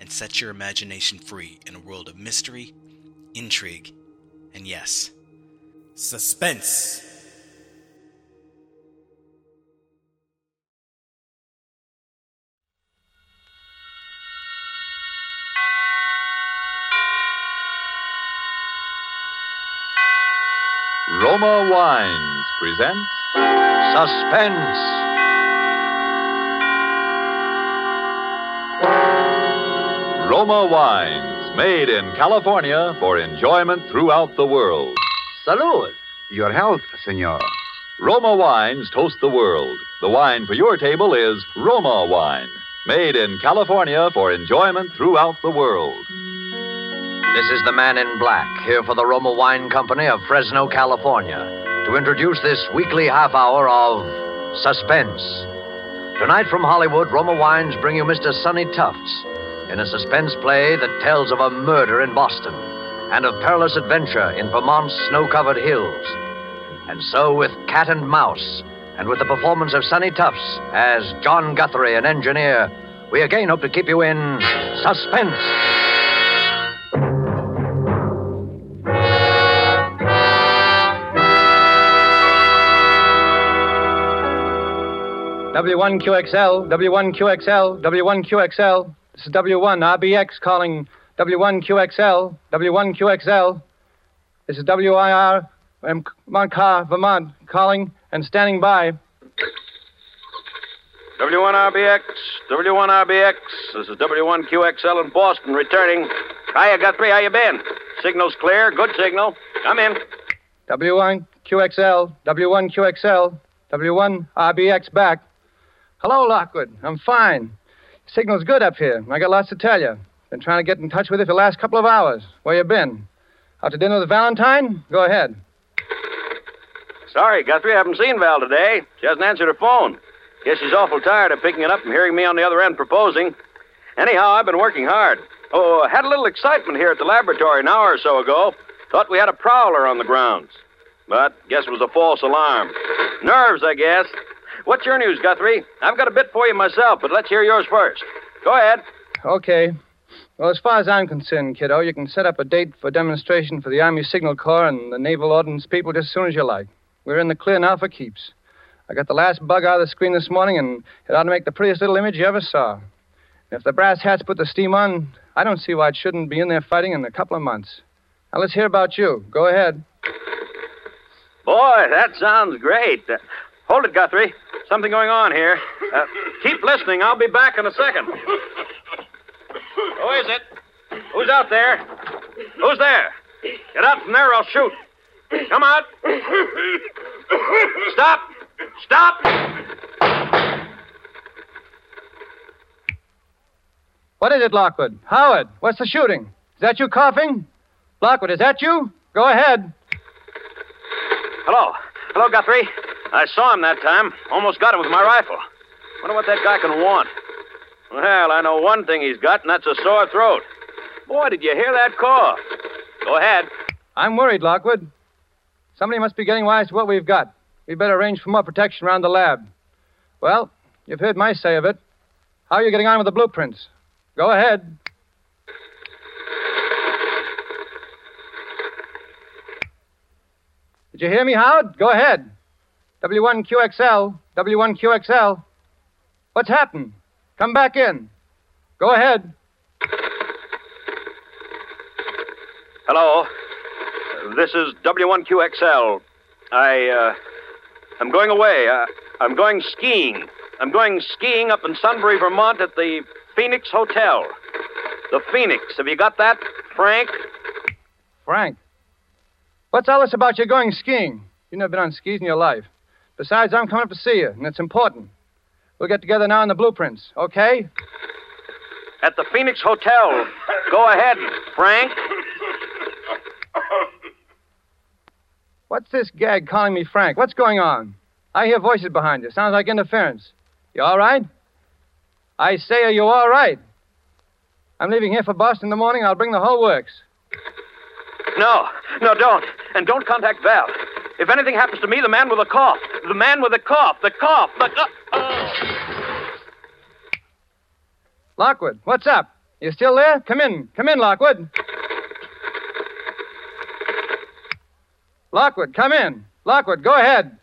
and set your imagination free in a world of mystery, intrigue, and yes, suspense. Roma Wines presents Suspense. Roma Wines, made in California for enjoyment throughout the world. Salud. Your health, senor. Roma Wines toast the world. The wine for your table is Roma Wine, made in California for enjoyment throughout the world. This is the man in black, here for the Roma Wine Company of Fresno, California, to introduce this weekly half hour of Suspense. Tonight from Hollywood, Roma Wines bring you Mr. Sonny Tufts in a suspense play that tells of a murder in Boston and of perilous adventure in Vermont's snow covered hills. And so, with Cat and Mouse, and with the performance of Sonny Tufts as John Guthrie, an engineer, we again hope to keep you in suspense. W1QXL, W1QXL, W1QXL. This is W1 RBX calling W1QXL, W1QXL. This is WIR um, Montcar, Vermont, calling and standing by. W1RBX, W1RBX. This is W1QXL in Boston, returning. Hiya, Guthrie. How you been? Signal's clear. Good signal. Come in. W1QXL, W1QXL, W1RBX back. Hello, Lockwood. I'm fine. Signal's good up here. I got lots to tell you. Been trying to get in touch with you for the last couple of hours. Where you been? Out to dinner with Valentine? Go ahead. Sorry, Guthrie. I haven't seen Val today. She hasn't answered her phone. Guess she's awful tired of picking it up and hearing me on the other end proposing. Anyhow, I've been working hard. Oh, uh, had a little excitement here at the laboratory an hour or so ago. Thought we had a prowler on the grounds. But guess it was a false alarm. Nerves, I guess. What's your news, Guthrie? I've got a bit for you myself, but let's hear yours first. Go ahead. Okay. Well, as far as I'm concerned, kiddo, you can set up a date for demonstration for the Army Signal Corps and the Naval Ordnance people just as soon as you like. We're in the clear now for keeps. I got the last bug out of the screen this morning, and it ought to make the prettiest little image you ever saw. And if the brass hats put the steam on, I don't see why it shouldn't be in there fighting in a couple of months. Now, let's hear about you. Go ahead. Boy, that sounds great. Hold it, Guthrie. Something going on here. Uh, keep listening. I'll be back in a second. Who is it? Who's out there? Who's there? Get out from there, I'll shoot. Come out. Stop. Stop. What is it, Lockwood? Howard, what's the shooting? Is that you coughing? Lockwood, is that you? Go ahead. Hello. Hello, Guthrie. I saw him that time. Almost got him with my rifle. Wonder what that guy can want. Well, I know one thing he's got, and that's a sore throat. Boy, did you hear that cough? Go ahead. I'm worried, Lockwood. Somebody must be getting wise to what we've got. We'd better arrange for more protection around the lab. Well, you've heard my say of it. How are you getting on with the blueprints? Go ahead. Did you hear me, Howard? Go ahead. W1QXL, W1QXL. What's happened? Come back in. Go ahead. Hello. This is W1QXL. I, uh, I'm going away. Uh, I'm going skiing. I'm going skiing up in Sunbury, Vermont at the Phoenix Hotel. The Phoenix. Have you got that, Frank? Frank. What's all this about you going skiing? You've never been on skis in your life. Besides, I'm coming up to see you, and it's important. We'll get together now on the blueprints, okay? at the Phoenix Hotel. Go ahead, Frank. What's this gag calling me Frank? What's going on? I hear voices behind you. Sounds like interference. You all right? I say, are you all right? I'm leaving here for Boston in the morning. I'll bring the whole works. No, no, don't. And don't contact Val. If anything happens to me, the man with the cough. The man with the cough. The cough. The. Uh, uh. Lockwood, what's up? You still there? Come in. Come in, Lockwood. Lockwood, come in. Lockwood, go ahead.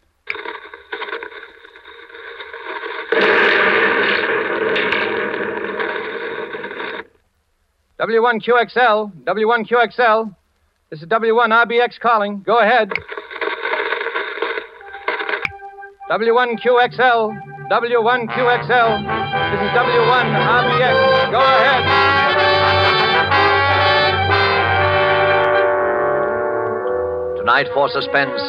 W1QXL, W1QXL. This is W1RBX calling. Go ahead. W1QXL, W1QXL. This is W1RBX. Go ahead. Tonight for Suspense,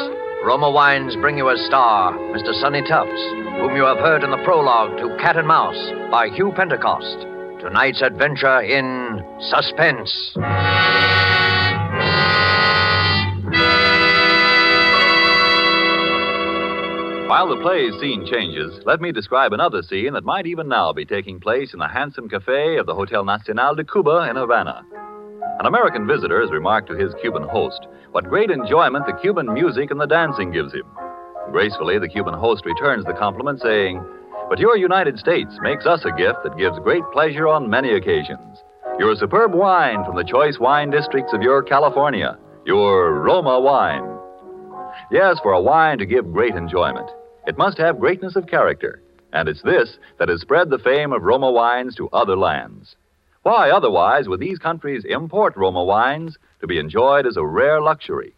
Roma Wines bring you as star Mr. Sonny Tufts, whom you have heard in the prologue to Cat and Mouse by Hugh Pentecost. Tonight's adventure in Suspense. While the play's scene changes, let me describe another scene that might even now be taking place in the handsome cafe of the Hotel Nacional de Cuba in Havana. An American visitor has remarked to his Cuban host what great enjoyment the Cuban music and the dancing gives him. Gracefully, the Cuban host returns the compliment, saying, But your United States makes us a gift that gives great pleasure on many occasions. Your superb wine from the choice wine districts of your California, your Roma wine. Yes, for a wine to give great enjoyment, it must have greatness of character, and it's this that has spread the fame of Roma wines to other lands. Why, otherwise, would these countries import Roma wines to be enjoyed as a rare luxury?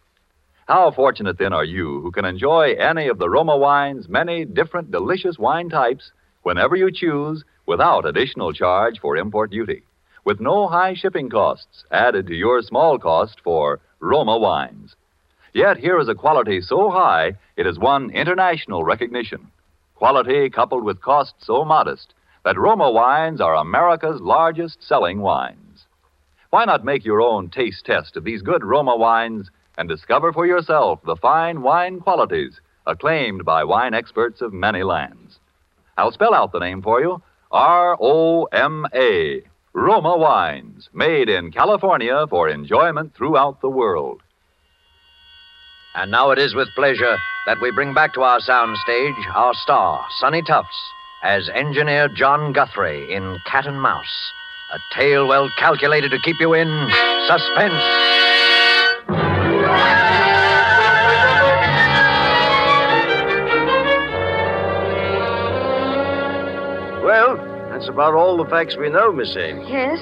How fortunate, then, are you who can enjoy any of the Roma wine's many different delicious wine types whenever you choose without additional charge for import duty, with no high shipping costs added to your small cost for Roma wines. Yet here is a quality so high it has won international recognition. Quality coupled with cost so modest that Roma wines are America's largest selling wines. Why not make your own taste test of these good Roma wines and discover for yourself the fine wine qualities acclaimed by wine experts of many lands? I'll spell out the name for you R O M A. Roma wines, made in California for enjoyment throughout the world. And now it is with pleasure that we bring back to our soundstage our star, Sonny Tufts, as engineer John Guthrie in Cat and Mouse, a tale well calculated to keep you in suspense. Well, that's about all the facts we know, Miss Ames. Yes?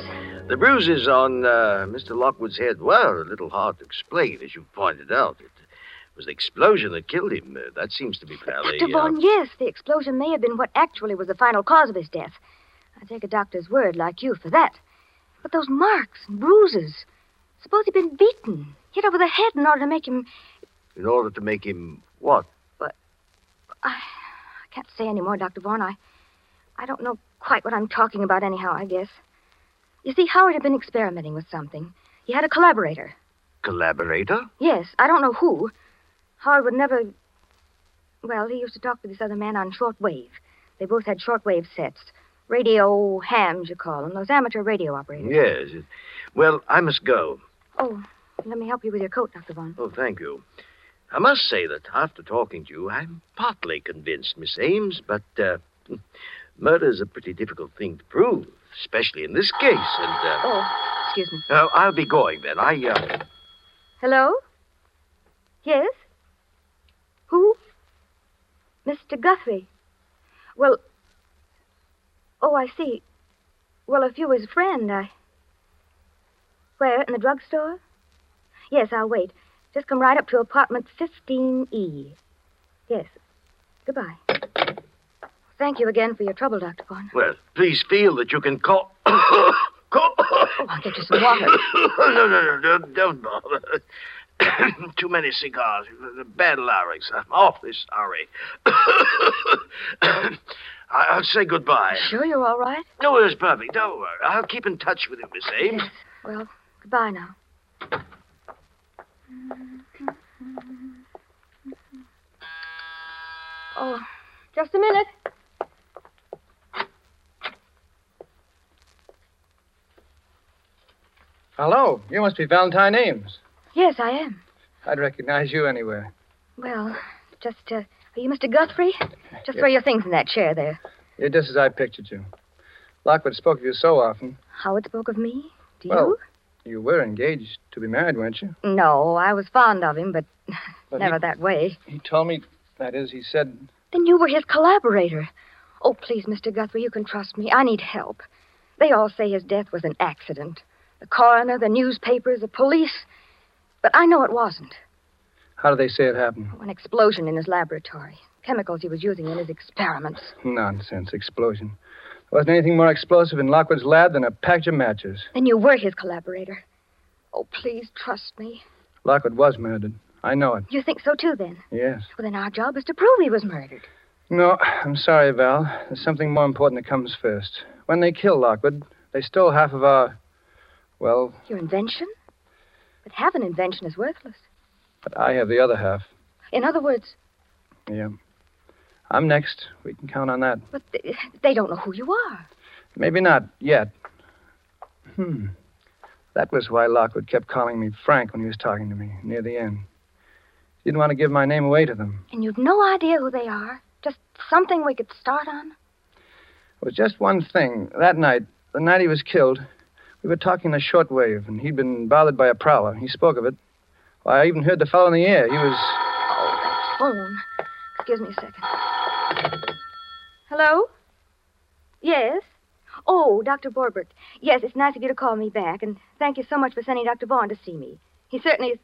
The bruises on uh, Mr. Lockwood's head were a little hard to explain, as you pointed out. It was the explosion that killed him. Uh, that seems to be fairly. Dr. uh, yes, the explosion may have been what actually was the final cause of his death. I take a doctor's word like you for that. But those marks and bruises. Suppose he'd been beaten, hit over the head in order to make him. in order to make him what? I, I can't say any more, Dr. Vaughn. I, I don't know quite what I'm talking about, anyhow, I guess. You see, Howard had been experimenting with something. He had a collaborator. Collaborator? Yes, I don't know who. Howard would never. Well, he used to talk to this other man on shortwave. They both had shortwave sets. Radio hams, you call them. Those amateur radio operators. Yes. Well, I must go. Oh, let me help you with your coat, Dr. Vaughn. Oh, thank you. I must say that after talking to you, I'm partly convinced, Miss Ames, but uh, murder's a pretty difficult thing to prove, especially in this case. And uh, Oh, excuse me. uh, I'll be going then. I uh, Hello? Yes? Who? Mr. Guthrie. Well, oh, I see. Well, if you his friend, I. Where? In the drugstore? Yes, I'll wait. Just come right up to apartment 15E. Yes. Goodbye. Thank you again for your trouble, Dr. Vaughn. well, please feel that you can call. call. Oh, I'll get you some water. no, no, no, no, don't bother. Too many cigars. Bad larynx. I'm awfully sorry. I- I'll say goodbye. Sure you're all right? No, it's perfect. Don't worry. I'll keep in touch with you, Miss Ames. Yes. Well, goodbye now. Oh, just a minute. Hello, you must be Valentine Ames. Yes, I am. I'd recognize you anywhere. Well, just, uh, are you Mr. Guthrie? Just throw your things in that chair there. You're just as I pictured you. Lockwood spoke of you so often. Howard spoke of me? Do you? Well, you were engaged to be married, weren't you? No, I was fond of him, but, But never he- that way. He told me, that is, he said, Then you were his collaborator. Oh, please, Mr. Guthrie, you can trust me. I need help. They all say his death was an accident. The coroner, the newspapers, the police. But I know it wasn't. how did they say it happened? Oh, an explosion in his laboratory. Chemicals he was using in his experiments. Nonsense, explosion. There wasn't anything more explosive in Lockwood's lab than a package of matches. Then you were his collaborator. Oh, please trust me. Lockwood was murdered. I know it. You think so too, then? Yes. Well, then our job is to prove he was murdered. No, I'm sorry, Val. There's something more important that comes first. When they killed Lockwood, they stole half of our. Well, Your invention? But half an invention is worthless. but I have the other half. In other words, Yeah. I'm next. We can count on that. but they, they don't know who you are. Maybe not yet. Hmm. That was why Lockwood kept calling me Frank when he was talking to me near the end. He didn't want to give my name away to them. And you've no idea who they are. Just something we could start on. It was just one thing. That night, the night he was killed, we were talking the shortwave, and he'd been bothered by a prowler. He spoke of it. Why, I even heard the fellow in the air. He was. Oh, phone. Excuse me a second. Hello? Yes? Oh, Dr. Borbert. Yes, it's nice of you to call me back, and thank you so much for sending Dr. Vaughn to see me. He certainly is.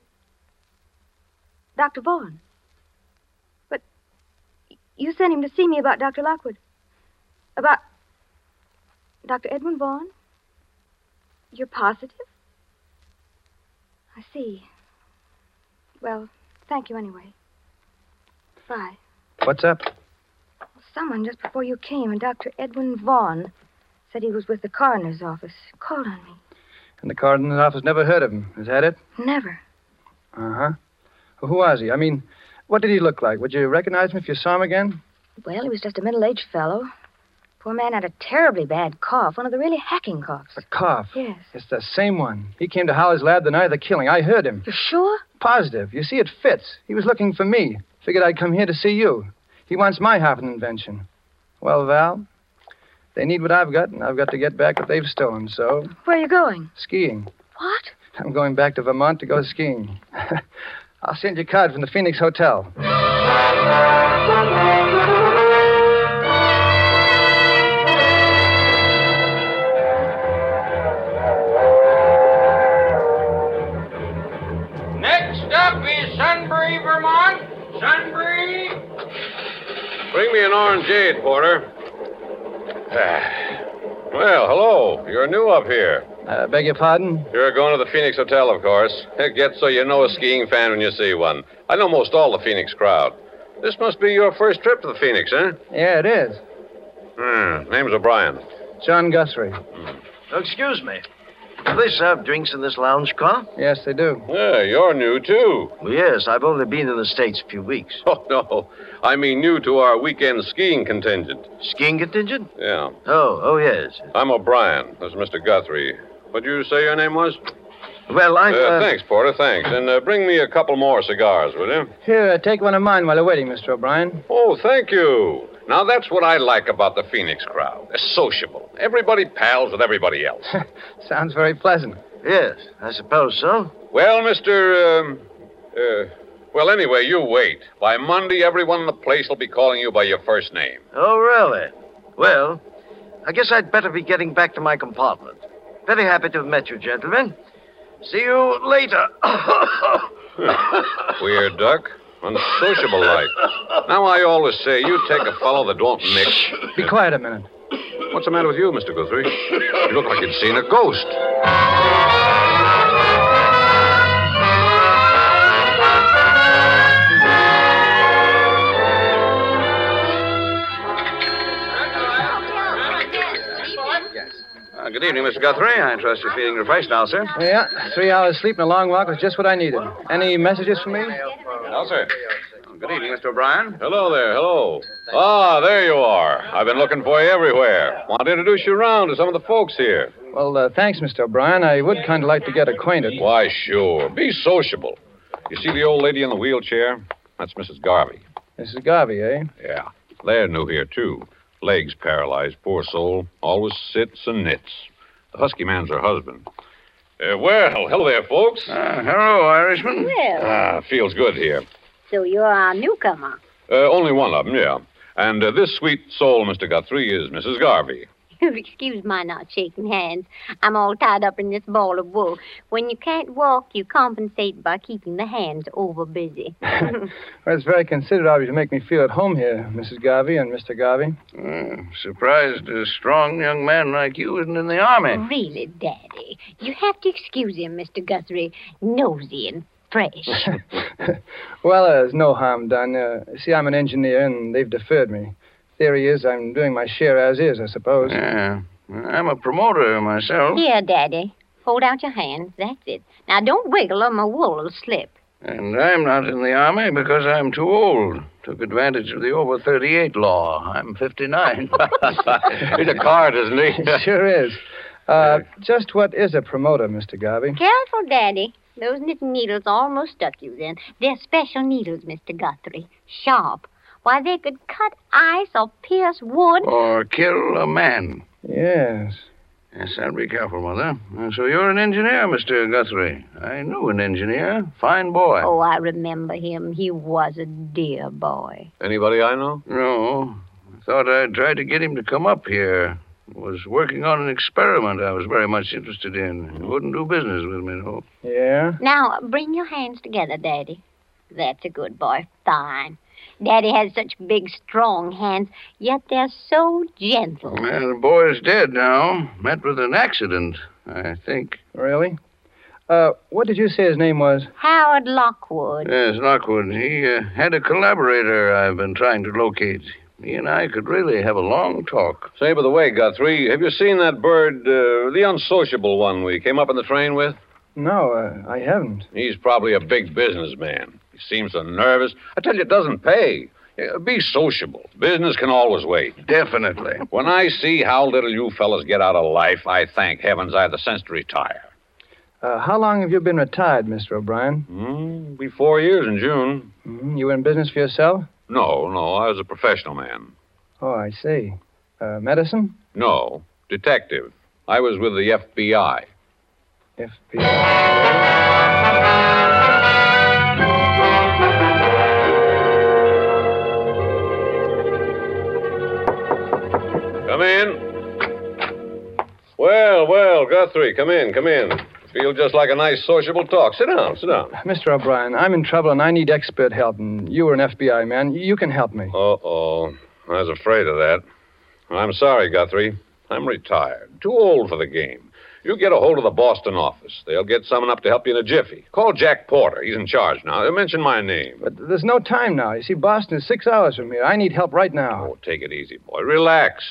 Dr. Vaughn? But you sent him to see me about Dr. Lockwood. About Dr. Edwin Vaughn? You're positive? I see. Well, thank you anyway. Bye. What's up? Someone just before you came, and Dr. Edwin Vaughn said he was with the coroner's office. Called on me. And the coroner's office never heard of him. Is that it? Never. Uh huh. Well, who was he? I mean, what did he look like? Would you recognize him if you saw him again? Well, he was just a middle-aged fellow. Poor man had a terribly bad cough, one of the really hacking coughs. A cough. Yes. It's the same one. He came to Howard's lab the night of the killing. I heard him. You're sure? Positive. You see, it fits. He was looking for me. Figured I'd come here to see you. He wants my half an invention. Well, Val, they need what I've got, and I've got to get back what they've stolen. So, Where are you going? skiing. What? I'm going back to Vermont to go skiing. I'll send you a card from the Phoenix Hotel. Orangeade, Porter. well, hello. You're new up here. Uh, beg your pardon? You're going to the Phoenix Hotel, of course. Get so you know a skiing fan when you see one. I know most all the Phoenix crowd. This must be your first trip to the Phoenix, huh? Yeah, it is. Hmm. Name's O'Brien. John Guthrie. Oh, excuse me. Do they serve drinks in this lounge car? Yes, they do. Yeah, you're new, too. Well, yes, I've only been in the States a few weeks. Oh, no. I mean new to our weekend skiing contingent. Skiing contingent? Yeah. Oh, oh, yes. I'm O'Brien. This is Mr. Guthrie. What'd you say your name was? Well, I'm. Uh, uh, Thanks, Porter, thanks. And uh, bring me a couple more cigars, will you? Here, take one of mine while you're waiting, Mr. O'Brien. Oh, thank you. Now, that's what I like about the Phoenix crowd. They're sociable. Everybody pals with everybody else. Sounds very pleasant. Yes, I suppose so. well, Mr. Um, uh, well, anyway, you wait. By Monday, everyone in the place will be calling you by your first name. Oh, really? Well, I guess I'd better be getting back to my compartment. Very happy to have met you, gentlemen. See you later. Weird duck. Unsociable like. Now, I always say, you take a fellow that don't mix. Be quiet a minute. What's the matter with you, Mr. Guthrie? You look like you'd seen a ghost. Evening, Mr. Guthrie. I trust you're feeling refreshed now, sir. Yeah, three hours sleep and a long walk was just what I needed. Any messages for me? No, sir. Good evening, Mr. O'Brien. Hello there, hello. Ah, there you are. I've been looking for you everywhere. Want to introduce you around to some of the folks here. Well, uh, thanks, Mr. O'Brien. I would kind of like to get acquainted. Why, sure. Be sociable. You see the old lady in the wheelchair? That's Mrs. Garvey. Mrs. Garvey, eh? Yeah. They're new here, too. Legs paralyzed, poor soul. Always sits and knits. The husky man's her husband. Uh, well, hello there, folks. Uh, hello, Irishman. Well, Ah, feels good here. so you're our newcomer. Uh, only one of them, yeah. And uh, this sweet soul, Mr. Guthrie, is Mrs. Garvey. Excuse my not shaking hands. I'm all tied up in this ball of wool. When you can't walk, you compensate by keeping the hands over busy. Well, it's very considerate of you to make me feel at home here, Mrs. Garvey and Mr. Garvey. Uh, surprised a strong young man like you isn't in the army. really, Daddy, you have to excuse him, Mr. Guthrie. Nosy and fresh. well, uh, there's no harm done. Uh, see, I'm an engineer, and they've deferred me. Theory is I'm doing my share as is, I suppose. Yeah. I'm a promoter myself. Here, Daddy. Hold out your hands. That's it. Now, don't wiggle or my wool will slip. And I'm not in the army because I'm too old. Took advantage of the over 38 law. I'm 59. He's a card, isn't he? sure is. Uh, just what is a promoter, Mr. Garvey? Careful, Daddy. Those knitting needles almost stuck you then. They're special needles, Mr. Guthrie. Sharp. Why, they could cut ice or pierce wood. or kill a man. Yes. Yes, I'll be careful, Mother. Uh, So you're an engineer, Mr. Guthrie. I knew an engineer. Fine boy. Oh, I remember him. He was a dear boy. Anybody I know? No. I thought I'd try to get him to come up here. Was working on an experiment I was very much interested in. He wouldn't do business with me, though. Yeah? Now, bring your hands together, Daddy. That's a good boy. Fine. Daddy has such big, strong hands, yet they're so gentle. Well, the boy's dead now. Met with an accident, I think. Really? Uh, what did you say his name was? Howard Lockwood. Yes, Lockwood. He uh, had a collaborator I've been trying to locate. He and I could really have a long talk. Say, by the way, Guthrie, have you seen that bird, uh, the unsociable one we came up in the train with? No, uh, I haven't. He's probably a big businessman. He seems so nervous. I tell you, it doesn't pay. Be sociable. Business can always wait. Definitely. When I see how little you fellas get out of life, I thank heavens I have the sense to retire. Uh, how long have you been retired, Mr. O'Brien? Mm, be four years in June. hmm You were in business for yourself? No, no, I was a professional man. Oh, I see. Uh, medicine? No, detective. I was with the FBI. FBI. Well, well, Guthrie, come in, come in. Feel just like a nice sociable talk. Sit down, sit down. Mr. O'Brien, I'm in trouble and I need expert help, and you are an FBI man. You can help me. Uh oh. I was afraid of that. I'm sorry, Guthrie. I'm retired. Too old for the game. You get a hold of the Boston office. They'll get someone up to help you in a jiffy. Call Jack Porter. He's in charge now. Mention my name. But there's no time now. You see, Boston is six hours from here. I need help right now. Oh, take it easy, boy. Relax.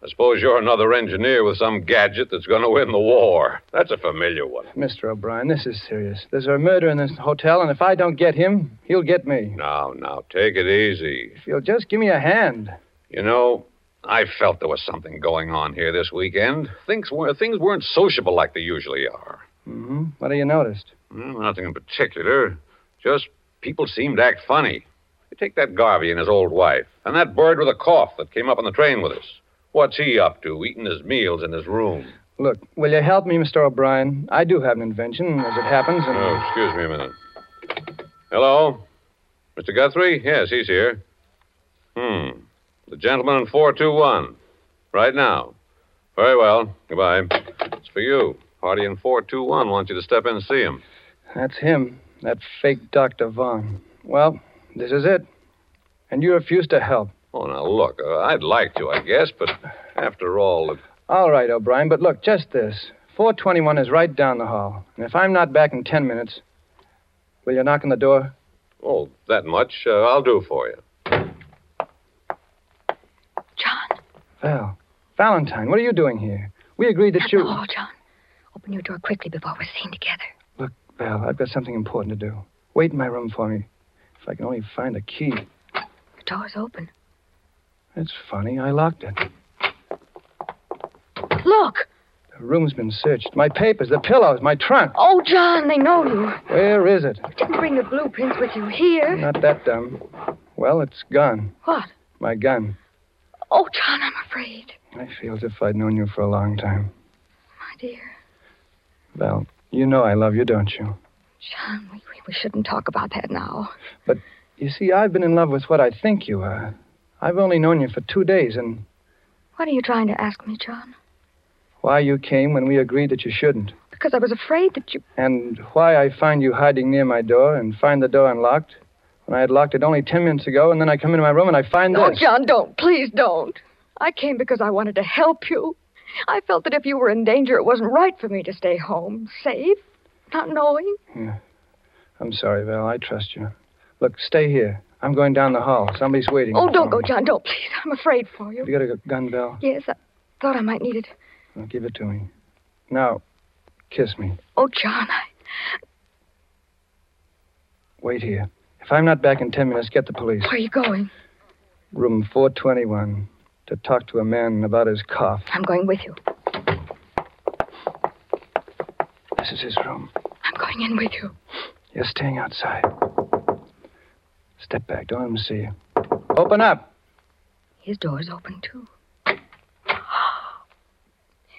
I suppose you're another engineer with some gadget that's going to win the war. That's a familiar one. Mr. O'Brien, this is serious. There's a murder in this hotel, and if I don't get him, he'll get me. Now, now, take it easy. If you'll just give me a hand. You know, I felt there was something going on here this weekend. Things, were, things weren't sociable like they usually are. Mm-hmm. What have you noticed? Well, nothing in particular. Just people seemed to act funny. You take that Garvey and his old wife, and that bird with a cough that came up on the train with us. What's he up to, eating his meals in his room? Look, will you help me, Mr. O'Brien? I do have an invention, as it happens, and. Oh, excuse me a minute. Hello? Mr. Guthrie? Yes, he's here. Hmm. The gentleman in 421. Right now. Very well. Goodbye. It's for you. Party in 421 wants you to step in and see him. That's him, that fake Dr. Vaughn. Well, this is it. And you refuse to help. Oh, now look, uh, I'd like to, I guess, but after all, it... All right, O'Brien, but look, just this. 421 is right down the hall. And if I'm not back in ten minutes, will you knock on the door? oh, that much uh, I'll do for you. John. Val. Valentine, what are you doing here? We agreed that you. Oh, John. Open your door quickly before we're seen together. Look, Val, I've got something important to do. Wait in my room for me. If I can only find a key. The door's open. It's funny. I locked it. Look! The room's been searched. My papers, the pillows, my trunk. Oh, John, they know you. Where is it? You didn't bring the blueprints with you here. Not that dumb. Well, it's gone. What? My gun. Oh, John, I'm afraid. I feel as if I'd known you for a long time. My dear. Val, you know I love you, don't you? John, we, we shouldn't talk about that now. But you see, I've been in love with what I think you are. I've only known you for two days, and What are you trying to ask me, John? why you came when we agreed that you shouldn't, Because I was afraid that you. and why I find you hiding near my door and find the door unlocked when I had locked it only ten minutes ago, and then I come into my room and I find Oh, this. Oh, John, don't. Please don't. I came because I wanted to help you. I felt that if you were in danger, it wasn't right for me to stay home, safe, not knowing. Yeah. I'm sorry, Val. I trust you. Look, stay here. I'm going down the hall. Somebody's waiting. Oh, don't go. John. Don't, please. I'm afraid for you. You got a gun, Val? Yes, I thought I might need it. Well, give it to me. Now, kiss me. Oh, John, I. Wait here. If I'm not back in ten minutes, get the police. Where are you going? Room 421 to talk to a man about his cough. I'm going with you. This is his room. I'm going in with you. You're staying outside. Step back. Don't let him see you. Open up. His door's open, too.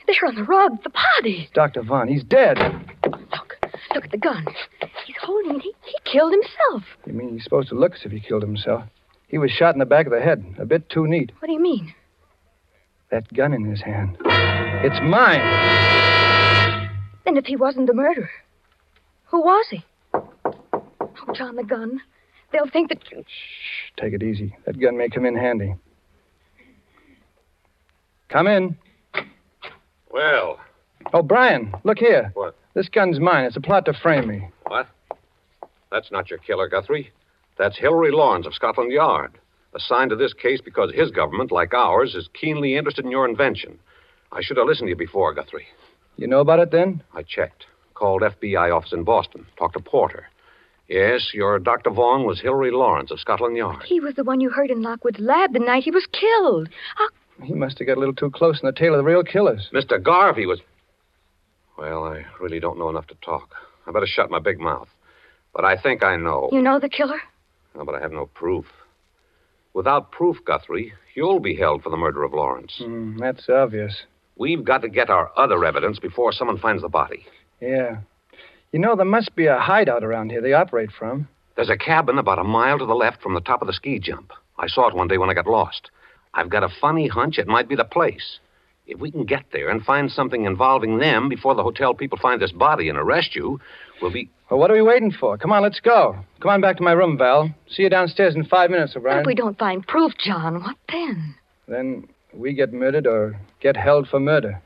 They're on the rug, the body. Dr. Vaughn. He's dead. Look, look at the gun. He's holding it. He, he killed himself. You mean he's supposed to look as if he killed himself? He was shot in the back of the head. A bit too neat. What do you mean? That gun in his hand. It's mine. Then if he wasn't the murderer, who was he? Oh, John, the gun. They'll think that you. Take it easy. That gun may come in handy. Come in. Well, Oh, Brian, look here. What? This gun's mine. It's a plot to frame me. what? That's not your killer, Guthrie. That's Hilary Lawrence of Scotland Yard, assigned to this case because his government, like ours, is keenly interested in your invention. I should have listened to you before, Guthrie. You know about it then? I checked. Called FBI office in Boston. Talked to Porter. Yes, your Dr. Vaughn was Hilary Lawrence of Scotland Yard. He was the one you heard in Lockwood's lab the night he was killed. How... He must have got a little too close in the tail of the real killers. Mr. Garvey was. Well, I really don't know enough to talk. I better shut my big mouth. But I think I know. You know the killer? Oh, but I have no proof. Without proof, Guthrie, you'll be held for the murder of Lawrence. Hmm, that's obvious. We've got to get our other evidence before someone finds the body. Yeah. You know, there must be a hideout around here they operate from. There's a cabin about a mile to the left from the top of the ski jump. I saw it one day when I got lost. I've got a funny hunch it might be the place. If we can get there and find something involving them before the hotel people find this body and arrest you, we'll be. Well, what are we waiting for? Come on, let's go. Come on back to my room, Val. See you downstairs in five minutes, But O'Brien. if we don't find proof, John, what then? Then we get murdered or get held for murder.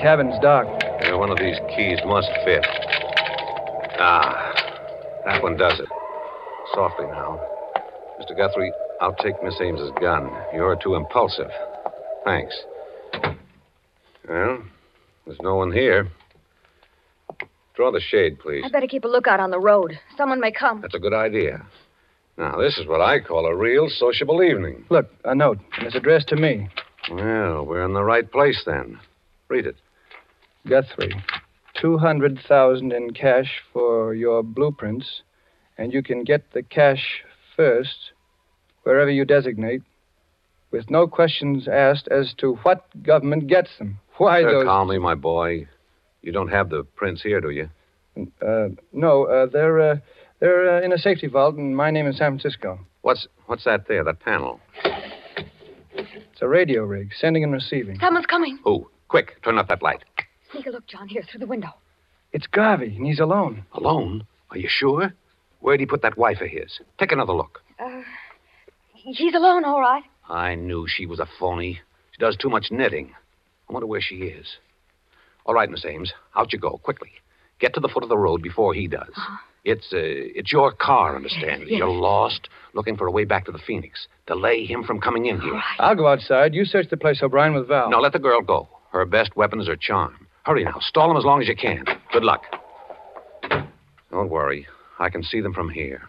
Cabin's dark. Yeah, one of these keys must fit. Ah, that one does it. Softly now. Mr. Guthrie, I'll take Miss Ames's gun. You're too impulsive. Thanks. Well, there's no one here. Draw the shade, please. I'd better keep a lookout on the road. Someone may come. That's a good idea. Now, this is what I call a real sociable evening. Look, a note. And it's addressed to me. Well, we're in the right place then. Read it. Guthrie. 200,000 in cash for your blueprints, and you can get the cash first wherever you designate with no questions asked as to what government gets them. Why Uh, those Calmly, my boy. You don't have the prints here, do you? uh, no, uh, they're uh, they're uh, in a safety vault and my name is San Francisco. What's what's that there? That panel? It's a radio rig, sending and receiving. Someone's coming. Who? Quick, turn off that light. Sneak a look, John, here through the window. It's Garvey, and he's alone. Alone? Are you sure? Where'd he put that wife of his? Take another look. Uh, he's alone, all right. I knew she was a phony. She does too much knitting. I wonder where she is. All right, Miss Ames, out you go, quickly. Get to the foot of the road before he does. Uh-huh. It's, uh, it's your car, understand? Yes. You're lost, looking for a way back to the Phoenix. Delay him from coming in here. I'll go outside. You search the place, O'Brien, with Val. No, let the girl go. Her best weapon is her charm. Hurry now. Stall them as long as you can. Good luck. Don't worry. I can see them from here.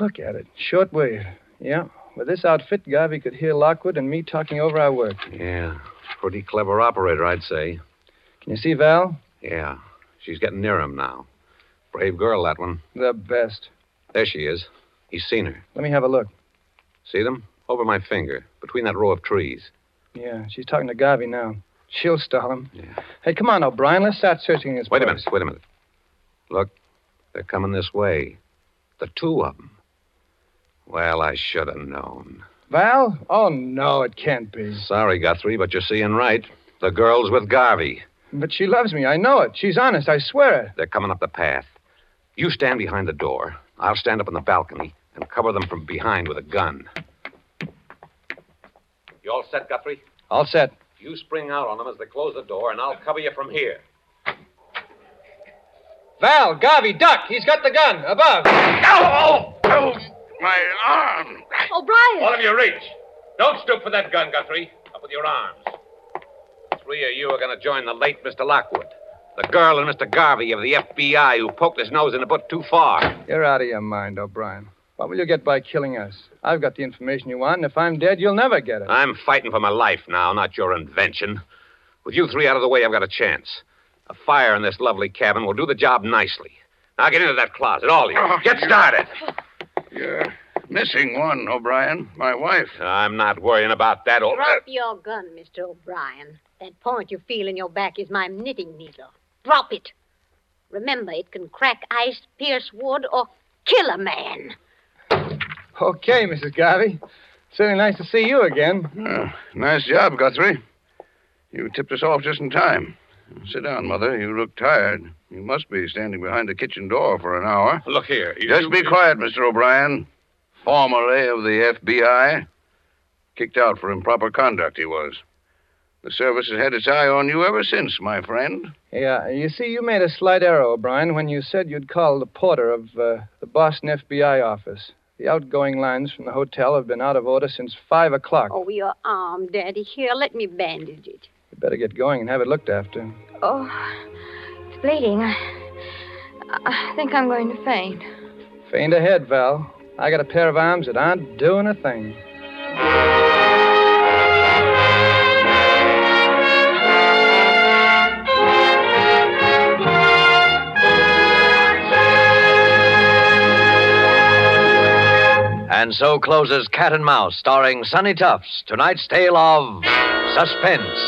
Look at it. Short wave. Yeah. With this outfit, Garvey could hear Lockwood and me talking over our work. Yeah. Pretty clever operator, I'd say. Can you see Val? Yeah. She's getting near him now. Brave girl, that one. The best. There she is. He's seen her. Let me have a look. See them? Over my finger, between that row of trees. Yeah, she's talking to Garvey now. She'll stall him. Yeah. Hey, come on, O'Brien. Let's start searching this Wait a minute. Wait a minute. Look, they're coming this way. The two of them. Well, I should have known. Val? Oh, no, it can't be. Sorry, Guthrie, but you're seeing right. The girl's with Garvey. But she loves me. I know it. She's honest. I swear it. They're coming up the path. You stand behind the door. I'll stand up on the balcony and cover them from behind with a gun. You all set, Guthrie? All set. You spring out on them as they close the door, and I'll cover you from here. Val, Garvey, duck. He's got the gun. Above. Oh, oh, my arm. O'Brien! All of you reach. Don't stoop for that gun, Guthrie. Up with your arms. Three of you are going to join the late Mr. Lockwood. The girl and Mr. Garvey of the FBI who poked his nose in a bit too far. You're out of your mind, O'Brien. What will you get by killing us? I've got the information you want, and if I'm dead, you'll never get it. I'm fighting for my life now, not your invention. With you three out of the way, I've got a chance. A fire in this lovely cabin will do the job nicely. Now get into that closet, all of you. Oh, Get started. You're missing one, O'Brien. My wife. I'm not worrying about that old. Drop your gun, Mr. O'Brien. That point you feel in your back is my knitting needle. Drop it. Remember, it can crack ice, pierce wood, or kill a man. Okay, Mrs. Garvey. Certainly nice to see you again. Uh, nice job, Guthrie. You tipped us off just in time. Sit down, Mother. You look tired. You must be standing behind the kitchen door for an hour. Look here. you- Just be quiet, Mr. O'Brien. Formerly of the FBI. Kicked out for improper conduct, he was. The service has had its eye on you ever since, my friend. Yeah, you see, you made a slight error, O'Brien, when you said you'd call the porter of uh, the Boston FBI office. The outgoing lines from the hotel have been out of order since 5 o'clock. Oh, your arm, Daddy. Here, let me bandage it. You better get going and have it looked after. Oh, it's bleeding. I, I think I'm going to faint. Faint ahead, Val. I got a pair of arms that aren't doing a thing. And so closes Cat and Mouse, starring Sonny Tufts, tonight's tale of suspense.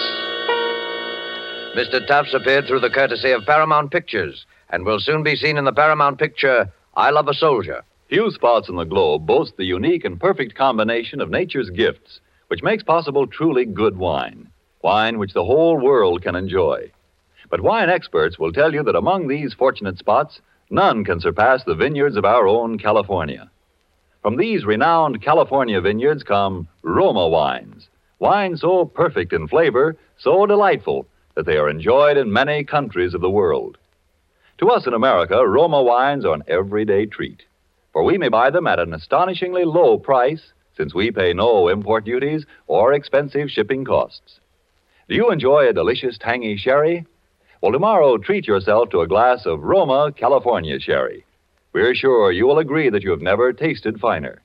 Mr. Tufts appeared through the courtesy of Paramount Pictures and will soon be seen in the Paramount picture I Love a Soldier. Few spots in the globe boast the unique and perfect combination of nature's gifts, which makes possible truly good wine. Wine which the whole world can enjoy. But wine experts will tell you that among these fortunate spots, none can surpass the vineyards of our own California. From these renowned California vineyards come Roma wines, wines so perfect in flavor, so delightful, that they are enjoyed in many countries of the world. To us in America, Roma wines are an everyday treat, for we may buy them at an astonishingly low price since we pay no import duties or expensive shipping costs. Do you enjoy a delicious tangy sherry? Well, tomorrow treat yourself to a glass of Roma California sherry. We're sure you will agree that you have never tasted finer.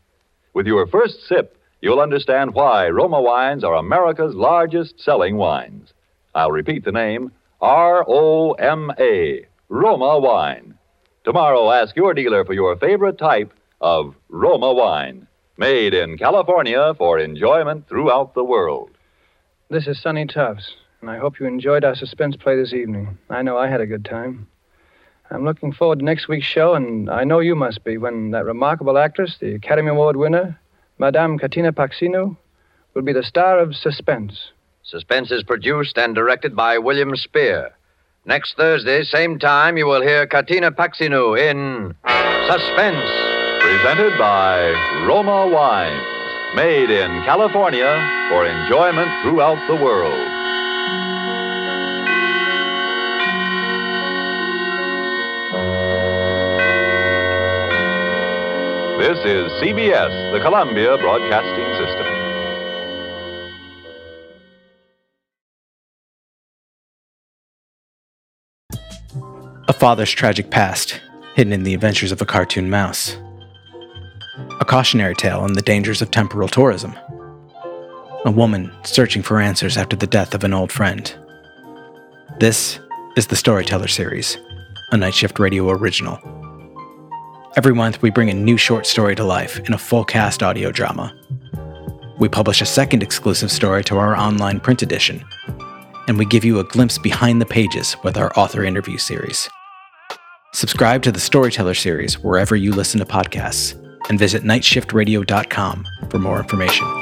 With your first sip, you'll understand why Roma wines are America's largest selling wines. I'll repeat the name R O M A, Roma wine. Tomorrow, ask your dealer for your favorite type of Roma wine, made in California for enjoyment throughout the world. This is Sonny Tufts, and I hope you enjoyed our suspense play this evening. I know I had a good time. I'm looking forward to next week's show, and I know you must be, when that remarkable actress, the Academy Award winner, Madame Katina Paxinou, will be the star of Suspense. Suspense is produced and directed by William Spier. Next Thursday, same time, you will hear Katina Paxinou in Suspense. Presented by Roma Wines, made in California for enjoyment throughout the world. Is CBS, the Columbia Broadcasting System. A father's tragic past, hidden in the adventures of a cartoon mouse. A cautionary tale on the dangers of temporal tourism. A woman searching for answers after the death of an old friend. This is the Storyteller Series, a Night Shift Radio original. Every month, we bring a new short story to life in a full cast audio drama. We publish a second exclusive story to our online print edition, and we give you a glimpse behind the pages with our author interview series. Subscribe to the Storyteller series wherever you listen to podcasts and visit nightshiftradio.com for more information.